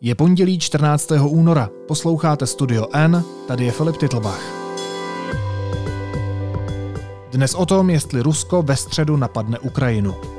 Je pondělí 14. února, posloucháte Studio N, tady je Filip Titlbach. Dnes o tom, jestli Rusko ve středu napadne Ukrajinu.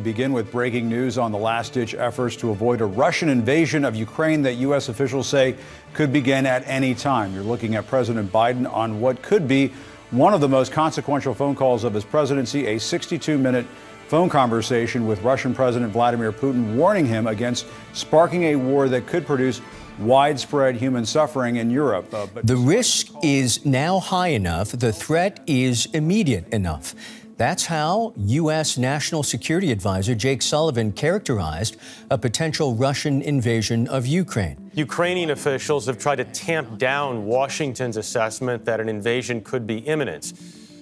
Begin with breaking news on the last ditch efforts to avoid a Russian invasion of Ukraine that U.S. officials say could begin at any time. You're looking at President Biden on what could be one of the most consequential phone calls of his presidency, a 62 minute phone conversation with Russian President Vladimir Putin, warning him against sparking a war that could produce widespread human suffering in Europe. Uh, the risk is now high enough, the threat is immediate enough. That's how U.S. National Security Advisor Jake Sullivan characterized a potential Russian invasion of Ukraine. Ukrainian officials have tried to tamp down Washington's assessment that an invasion could be imminent.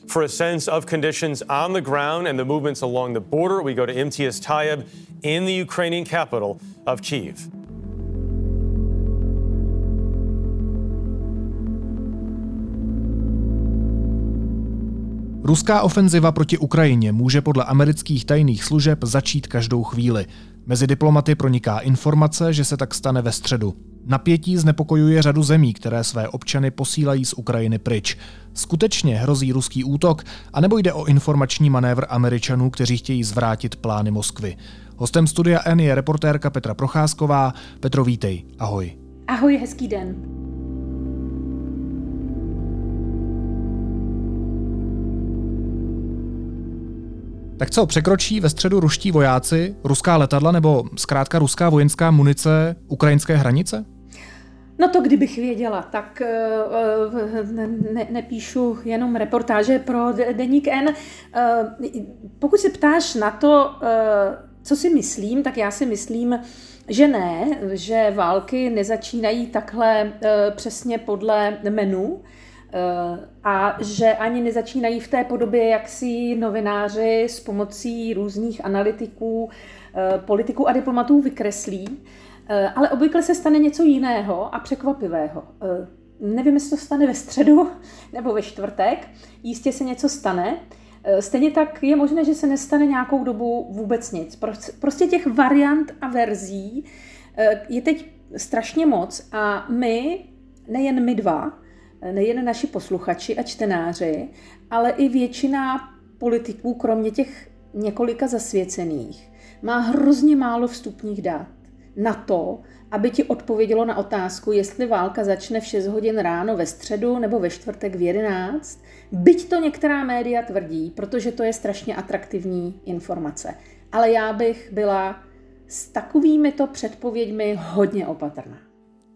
For a sense of conditions on the ground and the movements along the border, we go to MTS Tayeb in the Ukrainian capital of Kyiv. Ruská ofenziva proti Ukrajině může podle amerických tajných služeb začít každou chvíli. Mezi diplomaty proniká informace, že se tak stane ve středu. Napětí znepokojuje řadu zemí, které své občany posílají z Ukrajiny pryč. Skutečně hrozí ruský útok, anebo jde o informační manévr Američanů, kteří chtějí zvrátit plány Moskvy. Hostem studia N je reportérka Petra Procházková. Petro, vítej. Ahoj. Ahoj, hezký den. Tak co, překročí ve středu ruští vojáci, ruská letadla nebo zkrátka ruská vojenská munice ukrajinské hranice? No to kdybych věděla, tak ne, ne, nepíšu jenom reportáže pro Deník N. Pokud se ptáš na to, co si myslím, tak já si myslím, že ne, že války nezačínají takhle přesně podle menu, a že ani nezačínají v té podobě, jak si novináři s pomocí různých analytiků, eh, politiků a diplomatů vykreslí, eh, ale obvykle se stane něco jiného a překvapivého. Eh, nevím, jestli to stane ve středu nebo ve čtvrtek, jistě se něco stane. Stejně tak je možné, že se nestane nějakou dobu vůbec nic. Prostě těch variant a verzí je teď strašně moc a my, nejen my dva, nejen naši posluchači a čtenáři, ale i většina politiků, kromě těch několika zasvěcených, má hrozně málo vstupních dat na to, aby ti odpovědělo na otázku, jestli válka začne v 6 hodin ráno ve středu nebo ve čtvrtek v 11. Byť to některá média tvrdí, protože to je strašně atraktivní informace. Ale já bych byla s takovými to předpověďmi hodně opatrná.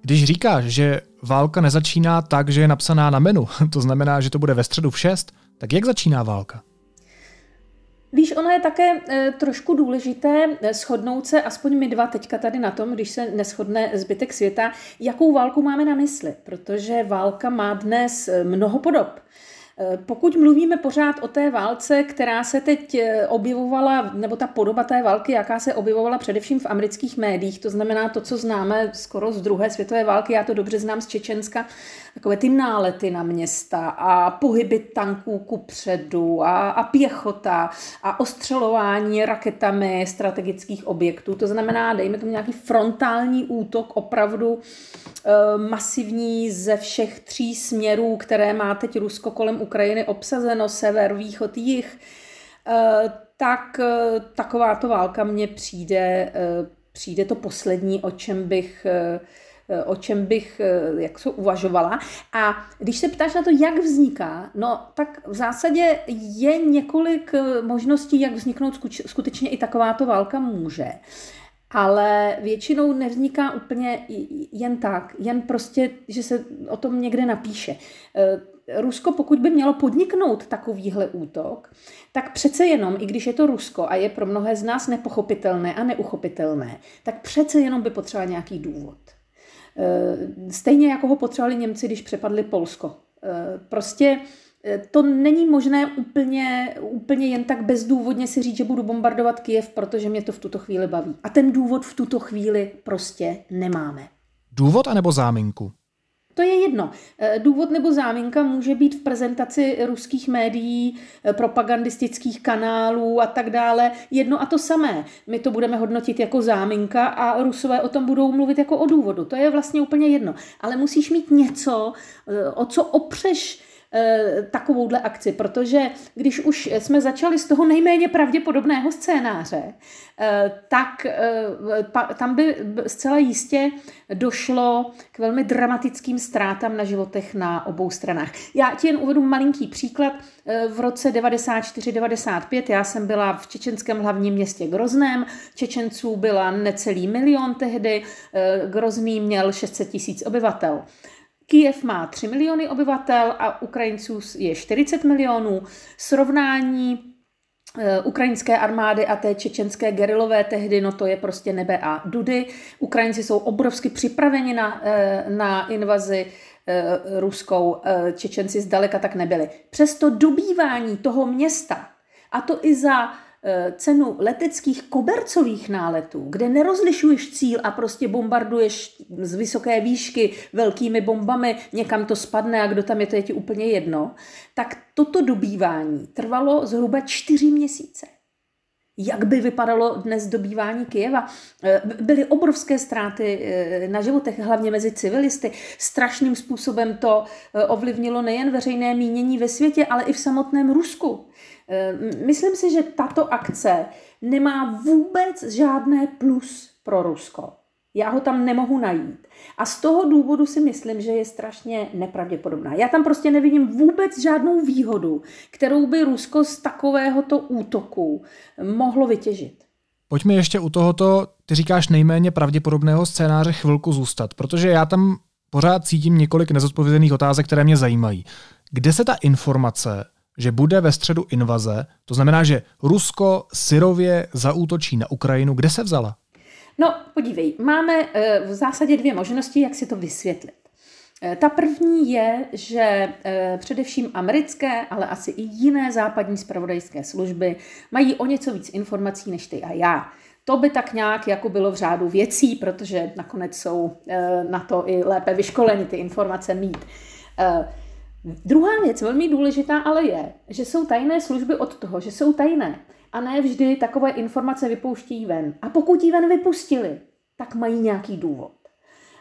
Když říkáš, že válka nezačíná tak, že je napsaná na menu, to znamená, že to bude ve středu v 6, tak jak začíná válka? Víš, ono je také e, trošku důležité e, shodnout se, aspoň my dva teďka tady na tom, když se neschodne zbytek světa, jakou válku máme na mysli, protože válka má dnes e, mnoho podob. Eh, pokud mluvíme pořád o té válce, která se teď eh, objevovala, nebo ta podoba té války, jaká se objevovala především v amerických médiích, to znamená to, co známe skoro z druhé světové války, já to dobře znám z Čečenska, takové ty nálety na města a pohyby tanků ku předu a, a pěchota a ostřelování raketami strategických objektů. To znamená, dejme tomu nějaký frontální útok, opravdu e, masivní ze všech tří směrů, které má teď Rusko kolem Ukrajiny obsazeno, sever, východ, jih, e, tak e, takováto válka mně přijde, e, přijde to poslední, o čem bych o čem bych jak se uvažovala. A když se ptáš na to, jak vzniká, no tak v zásadě je několik možností, jak vzniknout skutečně i takováto válka může. Ale většinou nevzniká úplně jen tak, jen prostě, že se o tom někde napíše. Rusko, pokud by mělo podniknout takovýhle útok, tak přece jenom, i když je to Rusko a je pro mnohé z nás nepochopitelné a neuchopitelné, tak přece jenom by potřeboval nějaký důvod. E, stejně jako ho potřebovali Němci, když přepadli Polsko. E, prostě e, to není možné úplně, úplně jen tak bezdůvodně si říct, že budu bombardovat Kyjev, protože mě to v tuto chvíli baví. A ten důvod v tuto chvíli prostě nemáme. Důvod anebo záminku? To je jedno. Eh, důvod nebo záminka může být v prezentaci ruských médií, eh, propagandistických kanálů a tak dále. Jedno a to samé. My to budeme hodnotit jako záminka a rusové o tom budou mluvit jako o důvodu. To je vlastně úplně jedno. Ale musíš mít něco, eh, o co opřeš takovouhle akci, protože když už jsme začali z toho nejméně pravděpodobného scénáře, eh, tak eh, tam by zcela jistě došlo k velmi dramatickým ztrátám na životech na obou stranách. Já ti jen uvedu malinký příklad. V roce 94-95 já jsem byla v čečenském hlavním městě Grozném. Čečenců byla necelý milion tehdy, Grozný měl 600 tisíc obyvatel. Kijev má 3 miliony obyvatel a Ukrajinců je 40 milionů. Srovnání eh, ukrajinské armády a té čečenské gerilové tehdy, no to je prostě nebe a dudy. Ukrajinci jsou obrovsky připraveni na, eh, na invazi eh, ruskou, Čečenci zdaleka tak nebyli. Přesto dobývání toho města, a to i za cenu leteckých kobercových náletů, kde nerozlišuješ cíl a prostě bombarduješ z vysoké výšky velkými bombami, někam to spadne a kdo tam je, to je ti úplně jedno, tak toto dobývání trvalo zhruba čtyři měsíce. Jak by vypadalo dnes dobývání Kyjeva? Eh, byly obrovské ztráty eh, na životech, hlavně mezi civilisty. Strašným způsobem to ovlivnilo nejen veřejné mínění ve světě, ale i v samotném Rusku. Myslím si, že tato akce nemá vůbec žádné plus pro Rusko. Já ho tam nemohu najít. A z toho důvodu si myslím, že je strašně nepravděpodobná. Já tam prostě nevidím vůbec žádnou výhodu, kterou by Rusko z takovéhoto útoku mohlo vytěžit. Pojďme ještě u tohoto, ty říkáš nejméně pravděpodobného scénáře chvilku zůstat, protože já tam pořád cítím několik nezodpovězených otázek, které mě zajímají. Kde se ta informace že bude ve středu invaze, to znamená, že Rusko syrově zaútočí na Ukrajinu. Kde se vzala? No, podívej, máme eh, v zásadě dvě možnosti, jak si to vysvětlit. Eh, ta první je, že eh, především americké, ale asi i jiné západní spravodajské služby mají o něco víc informací než ty a já. To by tak nějak jako bylo v řádu věcí, protože nakonec jsou na to i lépe vyškoleni ty informace mít. Druhá věc, velmi důležitá, ale je, že jsou tajné služby od toho, že jsou tajné. A ne vždy takové informace vypouští ven. A pokud ji ven vypustili, tak mají nějaký důvod.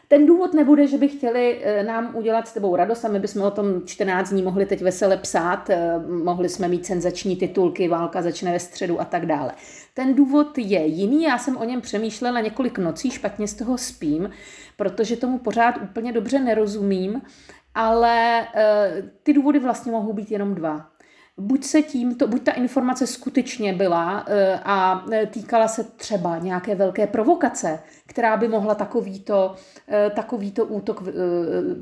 Ten důvod nebude, že by chtěli eh, nám udělat s tebou radost a my bychom o tom 14 dní mohli teď vesele psát, eh, mohli jsme mít senzační titulky, válka začne ve středu a tak dále. Ten důvod je jiný, já jsem o něm přemýšlela několik nocí, špatně z toho spím, protože tomu pořád úplně dobře nerozumím ale uh, ty důvody vlastně mohou být jenom dva. Buď se tím, to, buď ta informace skutečně byla uh, a eh, týkala se třeba nějaké velké provokace, která by mohla takovýto, uh, takovýto útok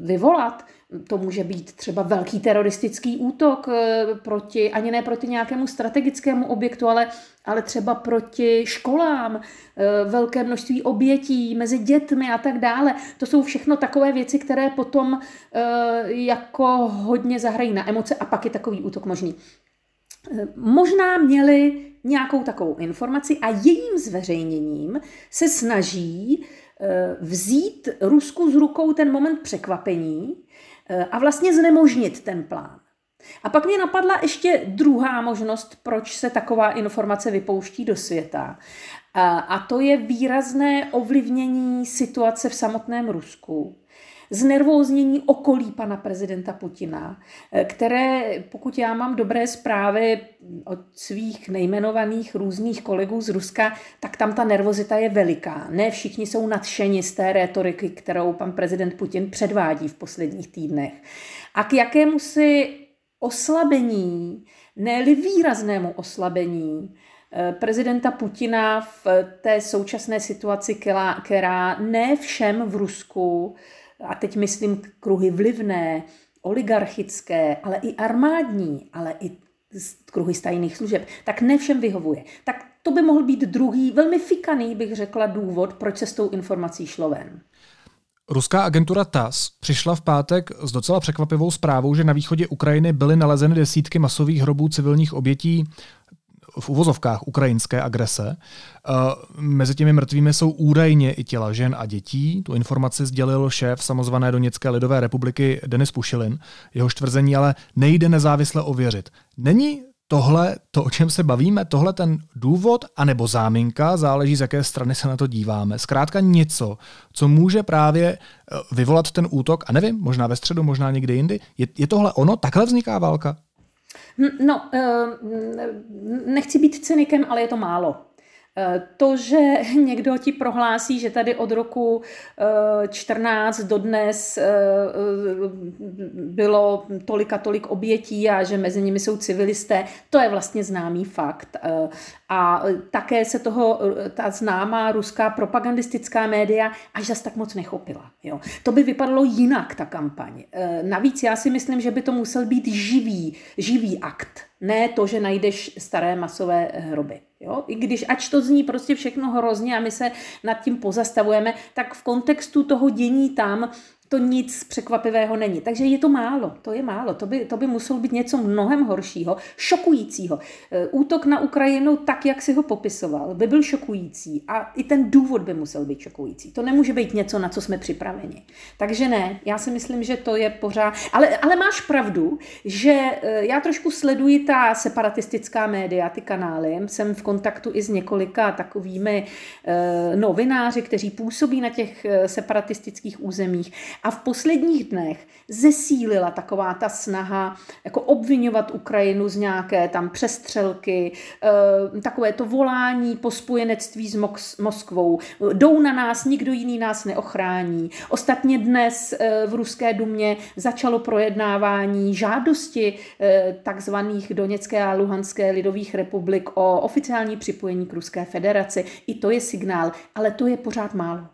vyvolat, to může být třeba velký teroristický útok eh, proti, ani ne proti nějakému strategickému objektu, ale, ale třeba proti školám, eh, velké množství obětí mezi dětmi a tak dále. To jsou všechno takové věci, které potom eh, jako hodně zahrají na emoce a pak je takový útok možný. Možná měli nějakou takovou informaci a jejím zveřejněním se snaží vzít Rusku z rukou ten moment překvapení a vlastně znemožnit ten plán. A pak mě napadla ještě druhá možnost, proč se taková informace vypouští do světa. A to je výrazné ovlivnění situace v samotném Rusku znervóznění okolí pana prezidenta Putina, eh, které, pokud já mám dobré zprávy od svých nejmenovaných různých kolegů z Ruska, tak tam ta nervozita je veliká. Ne všichni jsou nadšeni z té retoriky, kterou pan prezident Putin předvádí v posledních týdnech. A k jakému si oslabení, ne výraznému oslabení, eh, prezidenta Putina v té současné situaci, která ne všem v Rusku a teď myslím kruhy vlivné, oligarchické, ale i armádní, ale i kruhy stajných služeb, tak ne všem vyhovuje. Tak to by mohl být druhý, velmi fikaný, bych řekla, důvod, proč se s tou informací šlo ven. Ruská agentura TAS přišla v pátek s docela překvapivou zprávou, že na východě Ukrajiny byly nalezeny desítky masových hrobů civilních obětí v uvozovkách ukrajinské agrese. Mezi těmi mrtvými jsou údajně i těla žen a dětí. Tu informaci sdělil šéf samozvané Doněcké lidové republiky Denis Pušilin. Jeho tvrzení ale nejde nezávisle ověřit. Není tohle, to, o čem se bavíme, tohle ten důvod anebo záminka, záleží z jaké strany se na to díváme. Zkrátka něco, co může právě eh, vyvolat ten útok, a nevím, možná ve středu, možná někde jindy. Je, je tohle ono? Takhle vzniká válka? No, eh, nechci být cynikem, ale je to málo. Eh, to, že někdo ti prohlásí, že tady od roku 14 eh, do dnes bylo tolik a tolik obětí a že mezi nimi jsou civilisté, to je vlastně známý fakt. A také se toho ta známá ruská propagandistická média až zas tak moc nechopila. Jo. To by vypadalo jinak, ta kampaň. Navíc já si myslím, že by to musel být živý, živý akt. Ne to, že najdeš staré masové hroby. Jo? I když, ač to zní prostě všechno hrozně a my se nad tím pozastavujeme, tak v kontextu toho dění tam to nic překvapivého není. Takže je to málo, to je málo. To by, to by muselo být něco mnohem horšího, šokujícího. E, útok na Ukrajinu, tak jak si ho popisoval, by byl šokující a i ten důvod by musel být šokující. To nemůže být něco, na co jsme připraveni. Takže ne, já si myslím, že to je pořád. Ale, ale máš pravdu, že e, já trošku sleduji ta separatistická média, ty kanály. Jsem v kontaktu i s několika takovými e, novináři, kteří působí na těch separatistických územích. A v posledních dnech zesílila taková ta snaha jako obvinovat Ukrajinu z nějaké tam přestřelky, eh, takové to volání po spojenectví s Moskvou. Jdou na nás, nikdo jiný nás neochrání. Ostatně dnes eh, v Ruské dumě začalo projednávání žádosti eh, takzvaných Doněcké a Luhanské lidových republik o oficiální připojení k Ruské federaci. I to je signál, ale to je pořád málo.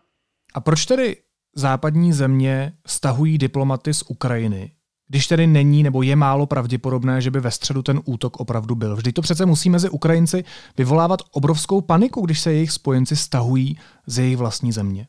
A proč tedy západní země stahují diplomaty z Ukrajiny, když tedy není nebo je málo pravděpodobné, že by ve středu ten útok opravdu byl. Vždyť to přece musí mezi Ukrajinci vyvolávat obrovskou paniku, když se jejich spojenci stahují z jejich vlastní země.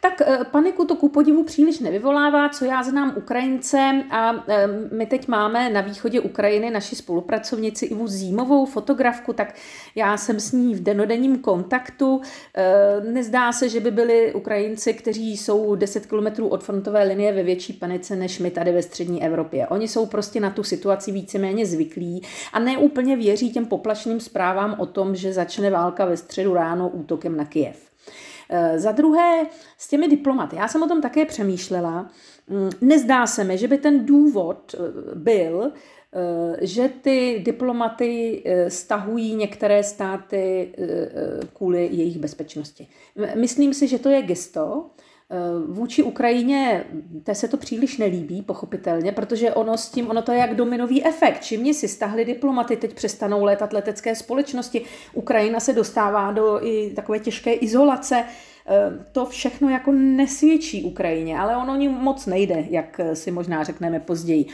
Tak eh, paniku to ku podivu příliš nevyvolává, co já znám Ukrajince a eh, my teď máme na východě Ukrajiny naši spolupracovnici Ivu Zímovou, fotografku, tak já jsem s ní v denodenním kontaktu. Eh, nezdá se, že by byli Ukrajinci, kteří jsou 10 kilometrů od frontové linie ve větší panice než my tady ve střední Evropě. Oni jsou prostě na tu situaci víceméně zvyklí a neúplně věří těm poplašným zprávám o tom, že začne válka ve středu ráno útokem na Kijev. Eh, za druhé, s těmi diplomaty. Já jsem o tom také přemýšlela. Mm, nezdá se mi, že by ten důvod eh, byl, eh, že ty diplomaty stahují některé státy kvůli jejich bezpečnosti. Myslím si, že to je gesto, vůči Ukrajině té se to příliš nelíbí, pochopitelně, protože ono s tím, ono to je jak dominový efekt. Čím si stahli diplomaty, teď přestanou létat letecké společnosti, Ukrajina se dostává do i takové těžké izolace, eh, to všechno jako nesvědčí Ukrajině, ale ono ní moc nejde, jak si možná řekneme později.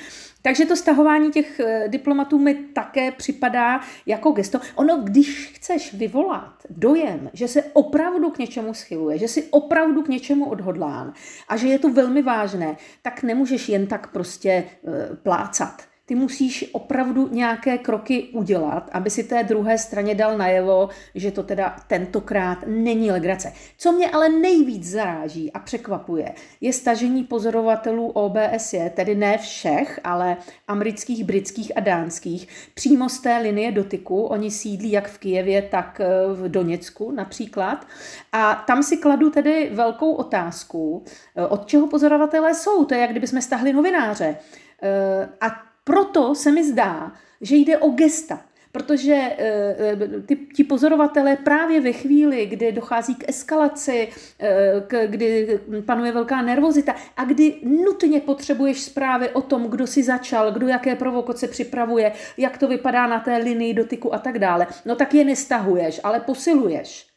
Takže to stahování těch eh, diplomatů mi také připadá jako gesto. Ono, když chceš vyvolat dojem, že se opravdu k něčemu schyluje, že si opravdu k něčemu odhodlán a že je to velmi vážné, tak nemůžeš jen tak prostě eh, plácat ty musíš opravdu nějaké kroky udělat, aby si té druhé straně dal najevo, že to teda tentokrát není legrace. Co mě ale nejvíc zaráží a překvapuje, je stažení pozorovatelů OBSE, tedy ne všech, ale amerických, britských a dánských, přímo z té linie dotyku. Oni sídlí jak v Kijevě, tak eh, v Doněcku například. A tam si kladu tedy velkou otázku, eh, od čeho pozorovatelé jsou. To je, jak kdyby jsme stahli novináře. Eh, a proto se mi zdá, že jde o gesta, protože e, ty, ti pozorovatelé právě ve chvíli, kdy dochází k eskalaci, e, k, kdy panuje velká nervozita a kdy nutně potřebuješ zprávy o tom, kdo si začal, kdo jaké provokace připravuje, jak to vypadá na té linii dotyku a tak dále, no tak je nestahuješ, ale posiluješ.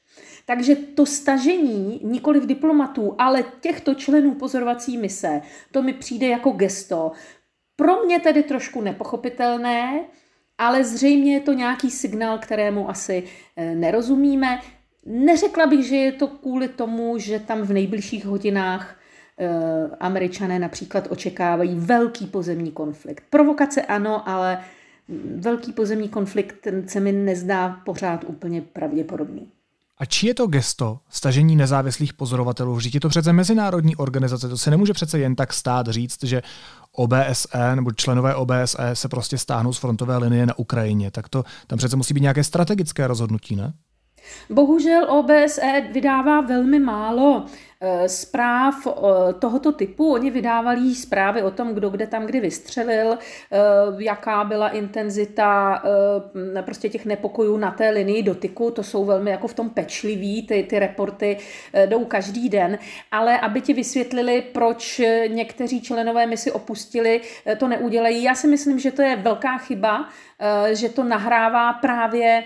Takže to stažení nikoli v diplomatů, ale těchto členů pozorovací mise, to mi přijde jako gesto, pro mě tedy trošku nepochopitelné, ale zřejmě je to nějaký signál, kterému asi eh, nerozumíme. Neřekla bych, že je to kvůli tomu, že tam v nejbližších hodinách eh, američané například očekávají velký pozemní konflikt. Provokace ano, ale velký pozemní konflikt se mi nezdá pořád úplně pravděpodobný. A či je to gesto stažení nezávislých pozorovatelů? Vždyť je to přece mezinárodní organizace, to se nemůže přece jen tak stát říct, že OBSE nebo členové OBSE se prostě stáhnou z frontové linie na Ukrajině. Tak to tam přece musí být nějaké strategické rozhodnutí, ne? Bohužel OBSE vydává velmi málo Eh, zpráv eh, tohoto typu. Oni vydávali zprávy o tom, kdo kde tam kdy vystřelil, eh, jaká byla intenzita prostě těch nepokojů na té linii dotyku. To jsou velmi jako v tom pečliví, ty, ty reporty jdou každý den. Ale aby ti vysvětlili, proč někteří členové misi opustili, to neudělají. Já si myslím, že to je velká chyba, že to nahrává právě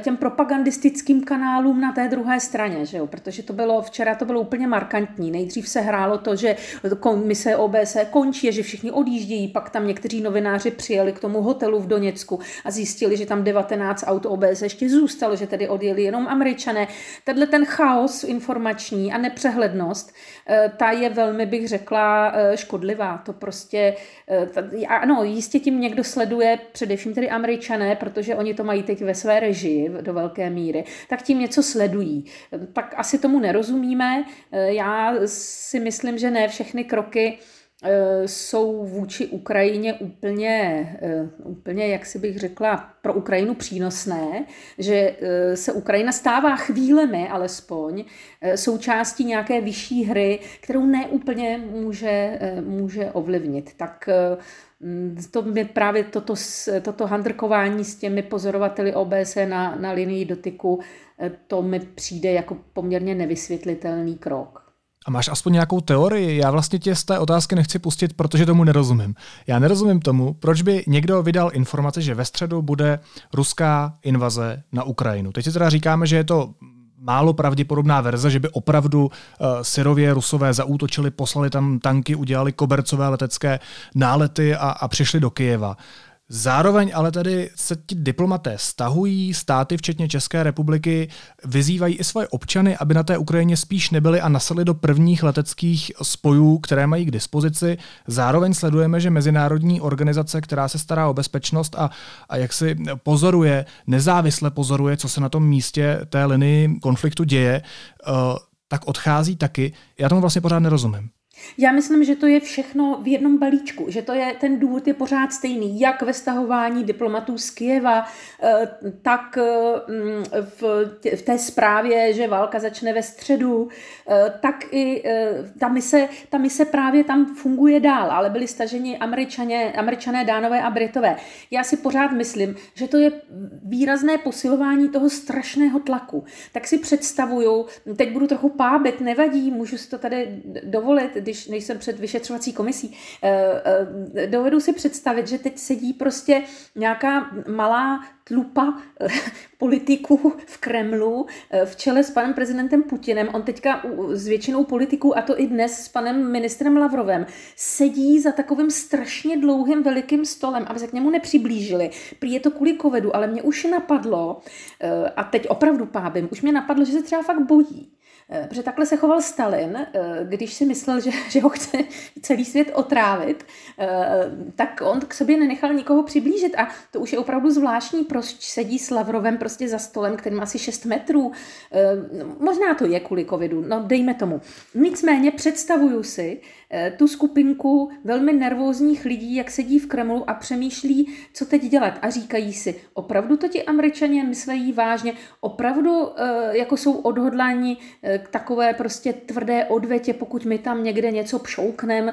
těm propagandistickým kanálům na té druhé straně, že jo? protože to bylo včera to bylo úplně markantní. Nejdřív se hrálo to, že komise OBS končí, že všichni odjíždějí, pak tam někteří novináři přijeli k tomu hotelu v Doněcku a zjistili, že tam 19 aut OBS ještě zůstalo, že tedy odjeli jenom američané. Tenhle ten chaos informační a nepřehlednost, eh, ta je velmi, bych řekla, eh, škodlivá. To prostě, eh, ano, jistě tím někdo sleduje, především tedy američané, protože oni to mají teď ve své režii do velké míry, tak tím něco sledují. Tak asi tomu nerozumíme, já si myslím, že ne všechny kroky eh, jsou vůči Ukrajině úplně, eh, úplně, jak si bych řekla, pro Ukrajinu přínosné, že eh, se Ukrajina stává chvílemi alespoň součástí nějaké vyšší hry, kterou neúplně může, může ovlivnit. Tak to mě právě toto, toto handrkování s těmi pozorovateli OBS na, na linii dotyku to mi přijde jako poměrně nevysvětlitelný krok. A máš aspoň nějakou teorii? Já vlastně tě z té otázky nechci pustit, protože tomu nerozumím. Já nerozumím tomu, proč by někdo vydal informace, že ve středu bude ruská invaze na Ukrajinu. Teď si teda říkáme, že je to málo pravděpodobná verze, že by opravdu uh, syrově rusové zaútočili, poslali tam tanky, udělali kobercové letecké nálety a, a přišli do Kyjeva. Zároveň ale tady se ti diplomaté stahují, státy, včetně České republiky, vyzývají i svoje občany, aby na té Ukrajině spíš nebyli a nasadli do prvních leteckých spojů, které mají k dispozici. Zároveň sledujeme, že mezinárodní organizace, která se stará o bezpečnost a, a jak si pozoruje, nezávisle pozoruje, co se na tom místě té linii konfliktu děje, uh, tak odchází taky. Já tomu vlastně pořád nerozumím. Já myslím, že to je všechno v jednom balíčku, že to je, ten důvod je pořád stejný, jak ve stahování diplomatů z Kieva, eh, tak mm, v, té zprávě, že válka začne ve středu, eh, tak i eh, ta mise, ta mise právě tam funguje dál, ale byli staženi američané, američané, dánové a britové. Já si pořád myslím, že to je výrazné posilování toho strašného tlaku. Tak si představuju, teď budu trochu pábet, nevadí, můžu si to tady dovolit, když nejsem před vyšetřovací komisí, eh, eh, dovedu si představit, že teď sedí prostě nějaká malá tlupa eh, politiků v Kremlu v čele s panem prezidentem Putinem. On teďka s většinou politiků, a to i dnes s panem ministrem Lavrovem, sedí za takovým strašně dlouhým velikým stolem, aby se k němu nepřiblížili. Prý je to kvůli covidu, ale mě už napadlo, a teď opravdu pábím, už mě napadlo, že se třeba fakt bojí protože takhle se choval Stalin, eh, když si myslel, že, že ho chce celý svět otrávit, eh, tak on k sobě nenechal nikoho přiblížit a to už je opravdu zvláštní, proč sedí s Lavrovem prostě za stolem, který má asi 6 metrů. No, možná to je kvůli covidu, no dejme tomu. Nicméně představuju si, Eh, tu skupinku velmi nervózních lidí, jak sedí v Kremlu a přemýšlí, co teď dělat. A říkají si, opravdu to ti američané myslejí vážně, opravdu eh, jako jsou odhodláni eh, k takové prostě tvrdé odvetě, pokud my tam někde něco pšouknem,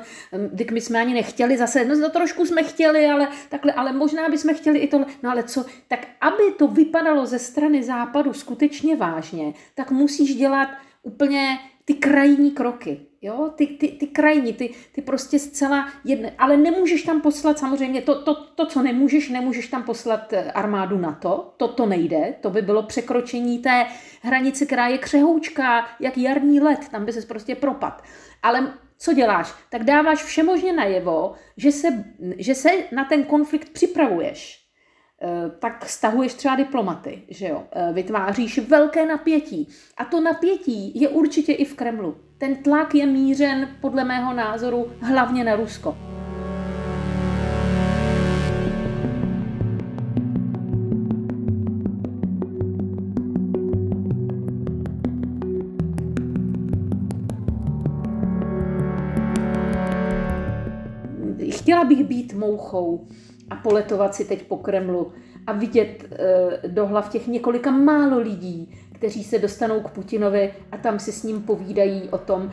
když my jsme ani nechtěli zase, no, no trošku jsme chtěli, ale takhle, ale možná bychom chtěli i tohle, no ale co, tak aby to vypadalo ze strany západu skutečně vážně, tak musíš dělat úplně ty krajní kroky. Jo, ty, ty, ty krajní, ty, ty prostě zcela jedné, ale nemůžeš tam poslat samozřejmě to, to, to, co nemůžeš, nemůžeš tam poslat eh, armádu NATO, to, to nejde, to by bylo překročení té hranice, která je křehoučká, jak jarní let, tam by se prostě propad. Ale co děláš? Tak dáváš všemožně najevo, že se, že se na ten konflikt připravuješ. Eh, tak stahuješ třeba diplomaty, že jo? Eh, vytváříš velké napětí. A to napětí je určitě i v Kremlu. Ten tlak je mířen podle mého názoru hlavně na Rusko. chtěla bych být mouchou a poletovat si teď po Kremlu a vidět eh, do hlav těch několika málo lidí, kteří se dostanou k Putinovi a tam si s ním povídají o tom.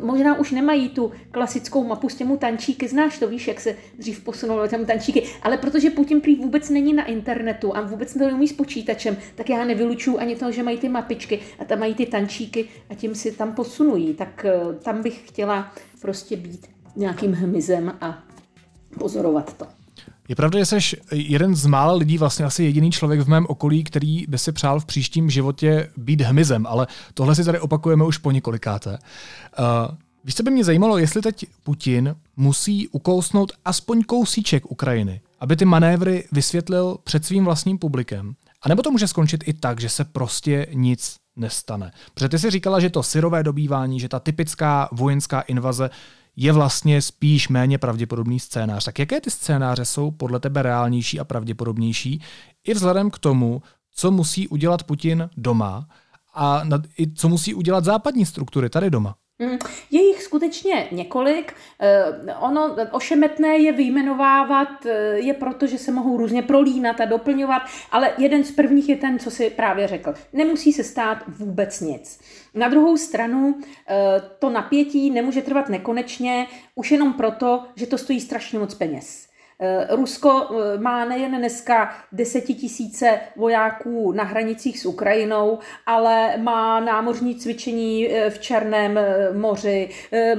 Možná už nemají tu klasickou mapu s těmu tančíky, znáš to, víš, jak se dřív posunul těm tančíky, ale protože Putin prý vůbec není na internetu a vůbec to neumí s počítačem, tak já nevylučuju ani to, že mají ty mapičky a tam mají ty tančíky a tím si tam posunují. Tak eh, tam bych chtěla prostě být nějakým hmyzem a pozorovat to. Je pravda, že jsi jeden z mála lidí, vlastně asi jediný člověk v mém okolí, který by si přál v příštím životě být hmyzem, ale tohle si tady opakujeme už po několikáté. Uh, víš, co by mě zajímalo, jestli teď Putin musí ukousnout aspoň kousíček Ukrajiny, aby ty manévry vysvětlil před svým vlastním publikem. A nebo to může skončit i tak, že se prostě nic nestane. Protože ty si říkala, že to syrové dobývání, že ta typická vojenská invaze je vlastně spíš méně pravděpodobný scénář. Tak jaké ty scénáře jsou podle tebe reálnější a pravděpodobnější i vzhledem k tomu, co musí udělat Putin doma a i co musí udělat západní struktury tady doma? Mm, je jich skutečně několik. Eh, ono ošemetné je vyjmenovávat, eh, je proto, že se mohou různě prolínat a doplňovat, ale jeden z prvních je ten, co si právě řekl. Nemusí se stát vůbec nic. Na druhou stranu eh, to napětí nemůže trvat nekonečně, už jenom proto, že to stojí strašně moc peněz. Eh, Rusko eh, má nejen dneska desetitisíce vojáků na hranicích s Ukrajinou, ale má námořní cvičení eh, v Černém moři,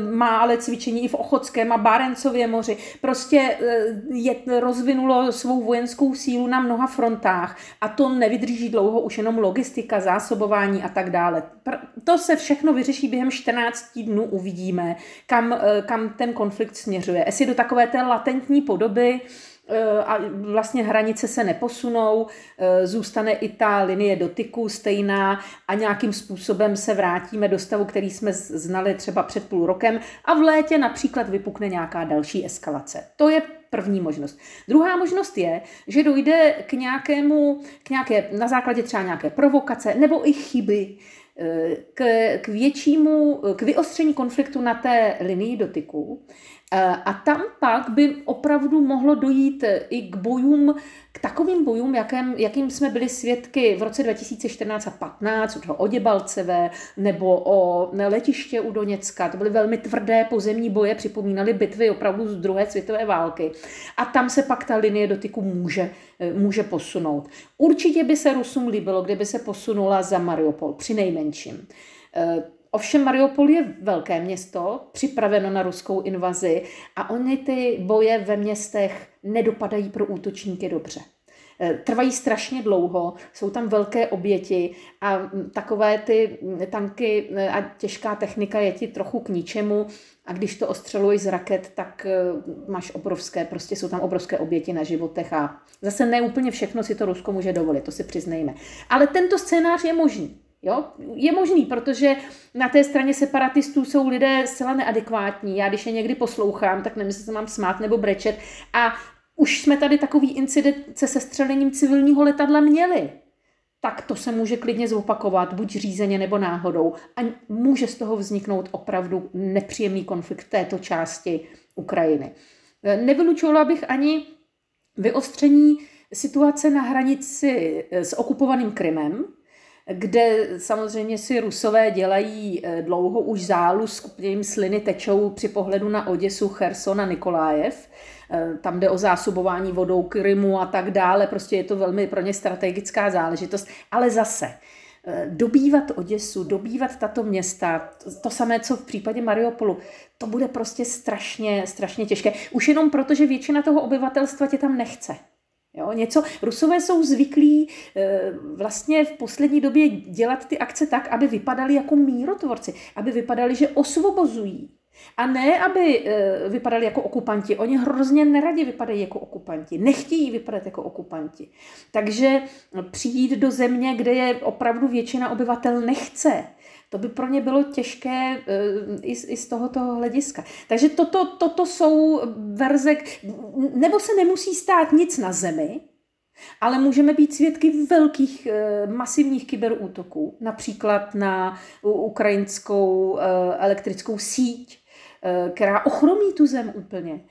má ale cvičení i v Ochotském a Barencově moři. Prostě je, rozvinulo svou vojenskou sílu na mnoha frontách a to nevydrží dlouho už jenom logistika, zásobování a tak dále. To se všechno vyřeší během 14 dnů, uvidíme, kam, kam ten konflikt směřuje. Jestli do takové té latentní podoby, Eh, a vlastně hranice se neposunou, eh, zůstane i ta linie dotyku stejná a nějakým způsobem se vrátíme do stavu, který jsme znali třeba před půl rokem a v létě například vypukne nějaká další eskalace. To je první možnost. Druhá možnost je, že dojde k nějakému, k nějaké, na základě třeba nějaké provokace nebo i chyby, eh, k, k většímu, k vyostření konfliktu na té linii dotyku, a tam pak by opravdu mohlo dojít eh, i k bojům, k takovým bojům, jakým, jakým jsme byli svědky v roce 2014 a 15, o Děbalceve nebo o letiště u Doněcka. To byly velmi tvrdé pozemní boje, připomínaly bitvy opravdu z druhé světové války. A tam se pak ta linie dotyku může, eh, může posunout. Určitě by se Rusům líbilo, kdyby se posunula za Mariupol, při nejmenším. Ovšem Mariupol je velké město, připraveno na ruskou invazi a oni ty boje ve městech nedopadají pro útočníky dobře. Eh, trvají strašně dlouho, jsou tam velké oběti a takové ty tanky eh, a těžká technika je ti trochu k ničemu a když to ostřeluješ z raket, tak eh, máš obrovské, prostě jsou tam obrovské oběti na životech a zase ne úplně všechno si to Rusko může dovolit, to si přiznejme. Ale tento scénář je možný. Jo? Je možný, protože na té straně separatistů jsou lidé zcela neadekvátní. Já když je někdy poslouchám, tak nevím, jestli se mám smát nebo brečet. A už jsme tady takový incident se sestřelením civilního letadla měli. Tak to se může klidně zopakovat, buď řízeně nebo náhodou. A může z toho vzniknout opravdu nepříjemný konflikt této části Ukrajiny. Nevylučovala bych ani vyostření situace na hranici s okupovaným Krymem, kde samozřejmě si Rusové dělají eh, dlouho už zálu, jim sliny tečou při pohledu na Oděsu, Cherson Nikolájev. Eh, tam jde o zásobování vodou Krymu a tak dále, prostě je to velmi pro ně strategická záležitost. Ale zase, eh, dobývat Oděsu, dobývat tato města, to samé, co v případě Mariupolu, to bude prostě strašně, strašně těžké. Už jenom proto, že většina toho obyvatelstva tě tam nechce. Jo, něco, Rusové jsou zvyklí e, vlastně v poslední době dělat ty akce tak, aby vypadali jako mírotvorci, aby vypadali, že osvobozují. A ne, aby e, vypadali jako okupanti. Oni hrozně neradi vypadají jako okupanti. Nechtějí vypadat jako okupanti. Takže přijít do země, kde je opravdu většina obyvatel nechce, to by pro ně bylo těžké eh, i, z, i z tohoto hlediska. Takže toto, toto jsou verze, nebo se nemusí stát nic na zemi, ale můžeme být svědky velkých eh, masivních kyberútoků, například na ukrajinskou eh, elektrickou síť, která ochromí tu zem úplně.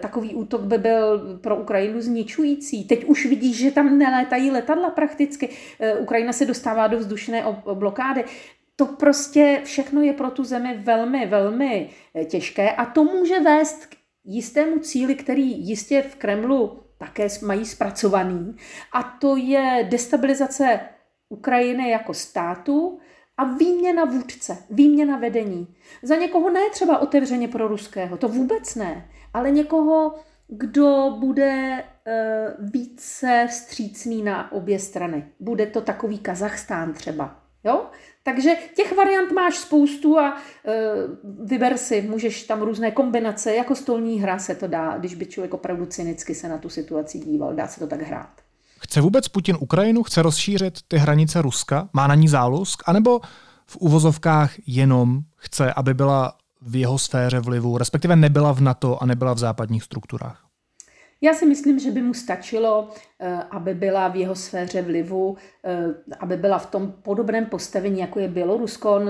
Takový útok by byl pro Ukrajinu zničující. Teď už vidíš, že tam nelétají letadla prakticky. Ukrajina se dostává do vzdušné blokády. To prostě všechno je pro tu zemi velmi, velmi eh, těžké a to může vést k jistému cíli, který jistě v Kremlu také mají zpracovaný. A to je destabilizace Ukrajiny jako státu a výměna vůdce, výměna vedení. Za někoho ne třeba otevřeně pro ruského, to vůbec ne ale někoho, kdo bude eh, více vstřícný na obě strany. Bude to takový Kazachstán třeba. Jo? Takže těch variant máš spoustu a e, vyber si, můžeš tam různé kombinace, jako stolní hra se to dá, když by člověk opravdu cynicky se na tu situaci díval, dá se to tak hrát. Chce vůbec Putin Ukrajinu, chce rozšířit ty hranice Ruska, má na ní zálusk, anebo v uvozovkách jenom chce, aby byla v jeho sféře vlivu, respektive nebyla v NATO a nebyla v západních strukturách? Já si myslím, že by mu stačilo, aby byla v jeho sféře vlivu, eh, aby byla v tom podobném postavení, jako je Bělorusko. On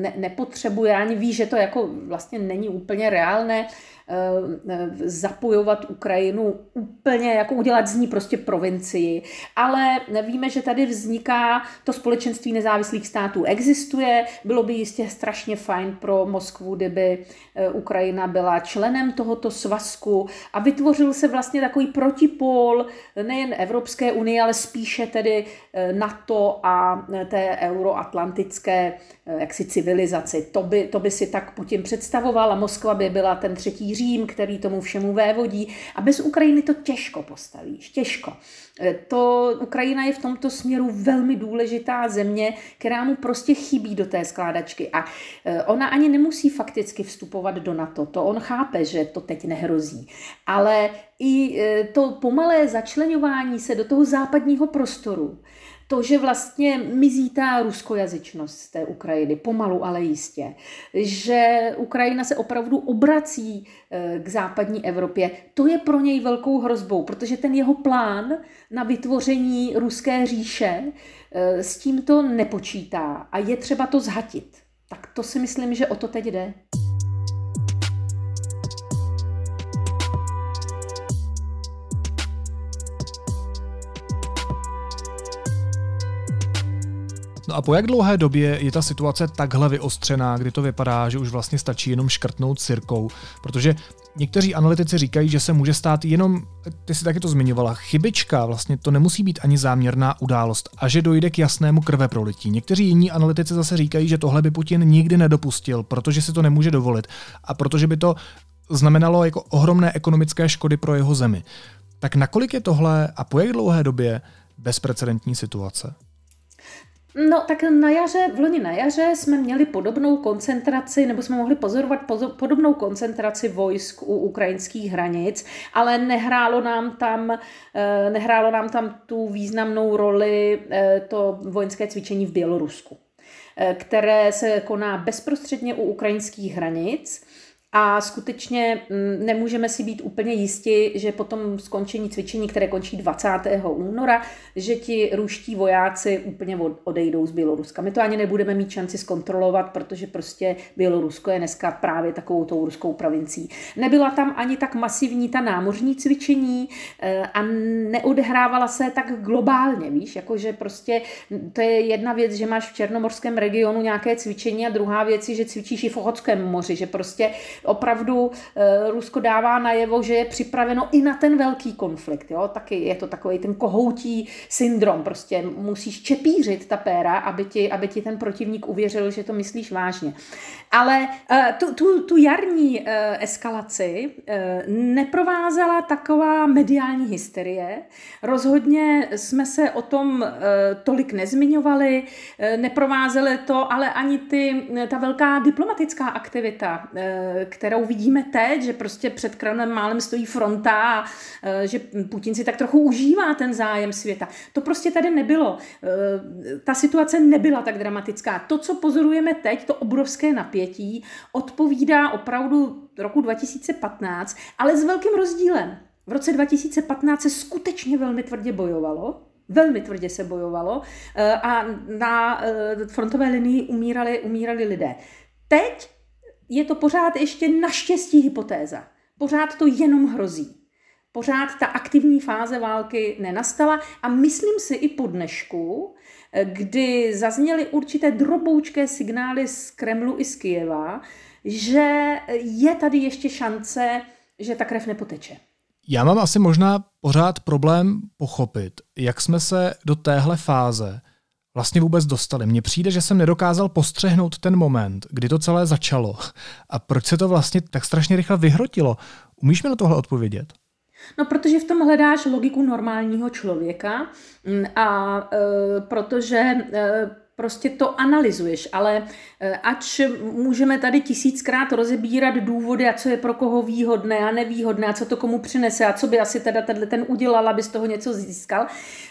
ne, nepotřebuje, ani ví, že to jako vlastně není úplně reálné Eh, zapojovat Ukrajinu úplně, jako udělat z ní prostě provincii. Ale víme, že tady vzniká to společenství nezávislých států. Existuje, bylo by jistě strašně fajn pro Moskvu, kdyby eh, Ukrajina byla členem tohoto svazku a vytvořil se vlastně takový protipol nejen Evropské unie, ale spíše tedy eh, NATO a té euroatlantické jaksi civilizaci. To by, to by si tak Putin představoval a Moskva by byla ten třetí Řím, který tomu všemu vévodí. A bez Ukrajiny to těžko postavíš, těžko. To Ukrajina je v tomto směru velmi důležitá země, která mu prostě chybí do té skládačky. A ona ani nemusí fakticky vstupovat do NATO. To on chápe, že to teď nehrozí. Ale i e, to pomalé začlenování se do toho západního prostoru, to, že vlastně mizí ta ruskojazyčnost z té Ukrajiny, pomalu, ale jistě, že Ukrajina se opravdu obrací eh, k západní Evropě, to je pro něj velkou hrozbou, protože ten jeho plán na vytvoření ruské říše eh, s tímto nepočítá a je třeba to zhatit. Tak to si myslím, že o to teď jde. No a po jak dlouhé době je ta situace takhle vyostřená, kdy to vypadá, že už vlastně stačí jenom škrtnout sirkou? Protože někteří analytici říkají, že se může stát jenom, ty si taky to zmiňovala, chybička, vlastně to nemusí být ani záměrná událost a že dojde k jasnému krve prolití. Někteří jiní analytici zase říkají, že tohle by Putin nikdy nedopustil, protože si to nemůže dovolit a protože by to znamenalo jako ohromné ekonomické škody pro jeho zemi. Tak nakolik je tohle a po jak dlouhé době bezprecedentní situace? No tak na jaře, v loni na jaře jsme měli podobnou koncentraci, nebo jsme mohli pozorovat pozor, podobnou koncentraci vojsk u ukrajinských hranic, ale nehrálo nám tam, eh, nehrálo nám tam tu významnou roli eh, to vojenské cvičení v Bělorusku, eh, které se koná bezprostředně u ukrajinských hranic a skutečně mm, nemůžeme si být úplně jisti, že po tom skončení cvičení, které končí 20. února, že ti ruští vojáci úplně odejdou z Běloruska. My to ani nebudeme mít šanci zkontrolovat, protože prostě Bělorusko je dneska právě takovou tou ruskou provincií. Nebyla tam ani tak masivní ta námořní cvičení eh, a neodehrávala se tak globálně, víš, jakože prostě to je jedna věc, že máš v černomorském regionu nějaké cvičení a druhá věc je, že cvičíš i v Ochotském moři, že prostě opravdu eh, Rusko dává najevo, že je připraveno i na ten velký konflikt. Jo? Taky je to takový ten kohoutí syndrom. Prostě musíš čepířit ta péra, aby ti, aby ti ten protivník uvěřil, že to myslíš vážně. Ale eh, tu, tu, tu jarní eh, eskalaci neprovázela taková mediální hysterie. Rozhodně jsme se o tom tolik nezmiňovali, neprovázely to, ale ani ty, ta velká diplomatická aktivita, kterou vidíme teď, že prostě před Kremlem málem stojí fronta a e, že Putin si tak trochu užívá ten zájem světa. To prostě tady nebylo. E, ta situace nebyla tak dramatická. To, co pozorujeme teď, to obrovské napětí, odpovídá opravdu roku 2015, ale s velkým rozdílem. V roce 2015 se skutečně velmi tvrdě bojovalo, velmi tvrdě se bojovalo e, a na frontové linii umírali, umírali lidé. Teď je to pořád ještě naštěstí hypotéza. Pořád to jenom hrozí. Pořád ta aktivní fáze války nenastala a myslím si i po dnešku, kdy zazněly určité droboučké signály z Kremlu i z Kijeva, že je tady ještě šance, že ta krev nepoteče. Já mám asi možná pořád problém pochopit, jak jsme se do téhle fáze vlastně vůbec dostali. Mně přijde, že jsem nedokázal postřehnout ten moment, kdy to celé začalo a proč se to vlastně tak strašně rychle vyhrotilo. Umíš mi na tohle odpovědět? No, protože v tom hledáš logiku normálního člověka mm, a e, protože e, prostě to analyzuješ, ale e, ač můžeme tady tisíckrát rozebírat důvody a co je pro koho výhodné a nevýhodné a co to komu přinese a co by asi teda ten udělal, aby z toho něco získal,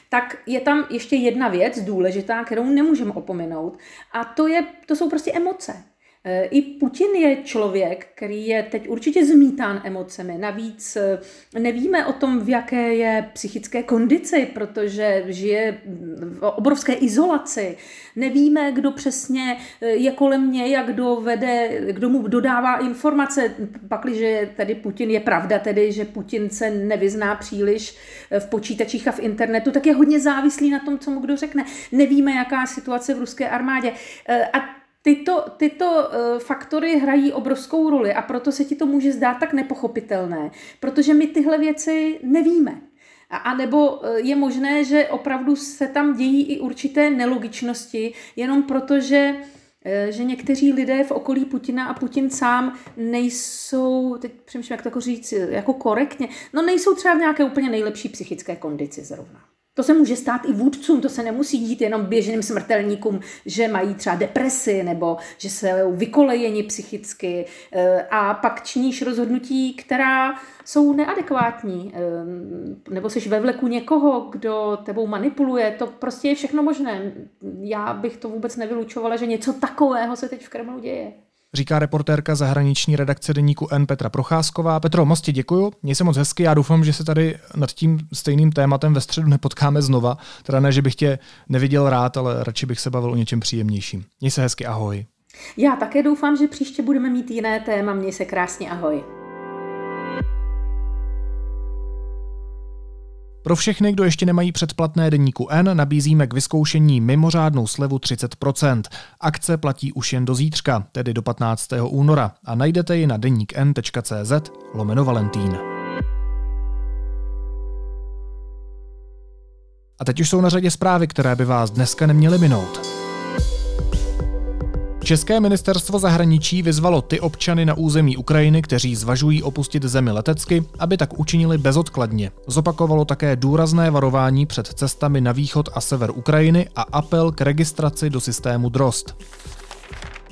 tak je tam ještě jedna věc důležitá, kterou nemůžeme opomenout a to, je, to jsou prostě emoce. I Putin je člověk, který je teď určitě zmítán emocemi. Navíc eh, nevíme o tom, v jaké je psychické kondici, protože žije v obrovské izolaci. Nevíme, kdo přesně eh, je kolem něj a kdo vede, kdo mu dodává informace. Pakliže tedy Putin je pravda, tedy, že Putin se nevyzná příliš eh, v počítačích a v internetu, tak je hodně závislý na tom, co mu kdo řekne. Nevíme, jaká je situace v ruské armádě. A tyto, tyto uh, faktory hrají obrovskou roli a proto se ti to může zdát tak nepochopitelné, protože my tyhle věci nevíme. A, nebo uh, je možné, že opravdu se tam dějí i určité nelogičnosti, jenom proto, že uh, že někteří lidé v okolí Putina a Putin sám nejsou, teď přemýšlím, jak to jako říct, jako korektně, no nejsou třeba v nějaké úplně nejlepší psychické kondici zrovna. To se může stát i vůdcům, to se nemusí dít jenom běžným smrtelníkům, že mají třeba depresi nebo že se vykolejeni psychicky. Eh, a pak činíš rozhodnutí, která jsou neadekvátní, eh, nebo jsi ve vleku někoho, kdo tebou manipuluje, to prostě je všechno možné. Já bych to vůbec nevylučovala, že něco takového se teď v Kremlu děje říká reportérka zahraniční redakce deníku N Petra Procházková. Petro, moc ti děkuju, měj se moc hezky, já doufám, že se tady nad tím stejným tématem ve středu nepotkáme znova. Teda ne, že bych tě neviděl rád, ale radši bych se bavil o něčem příjemnějším. Měj se hezky, ahoj. Já také doufám, že příště budeme mít jiné téma. Měj se krásně, ahoj. Pro všechny, kdo ještě nemají předplatné deníku N, nabízíme k vyzkoušení mimořádnou slevu 30%. Akce platí už jen do zítřka, tedy do 15. února a najdete ji na deníkn.cz lomeno Valentín. A teď už jsou na řadě zprávy, které by vás dneska neměly minout. České ministerstvo zahraničí vyzvalo ty občany na území Ukrajiny, kteří zvažují opustit zemi letecky, aby tak učinili bezodkladně. Zopakovalo také důrazné varování před cestami na východ a sever Ukrajiny a apel k registraci do systému DROST.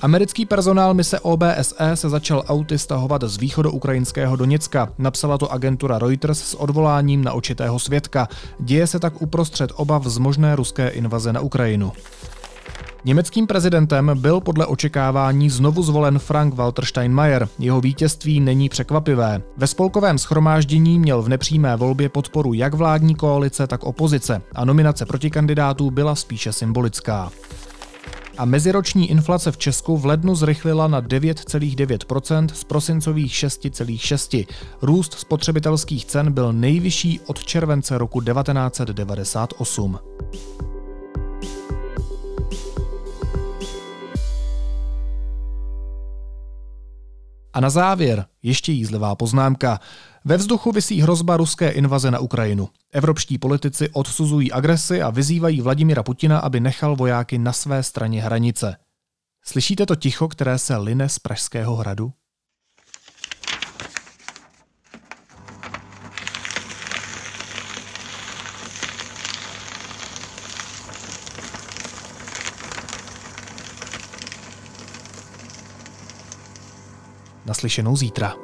Americký personál mise OBSE se začal auty stahovat z východoukrajinského Doněcka. Napsala to agentura Reuters s odvoláním na očitého svědka. Děje se tak uprostřed obav z možné ruské invaze na Ukrajinu. Německým prezidentem byl podle očekávání znovu zvolen Frank-Walter Steinmeier. Jeho vítězství není překvapivé. Ve spolkovém schromáždění měl v nepřímé volbě podporu jak vládní koalice, tak opozice a nominace protikandidátů byla spíše symbolická. A meziroční inflace v Česku v lednu zrychlila na 9,9% z prosincových 6,6%. Růst spotřebitelských cen byl nejvyšší od července roku 1998. A na závěr ještě jízlivá poznámka. Ve vzduchu visí hrozba ruské invaze na Ukrajinu. Evropští politici odsuzují agresi a vyzývají Vladimira Putina, aby nechal vojáky na své straně hranice. Slyšíte to ticho, které se line z Pražského hradu? Naslyšenou zítra.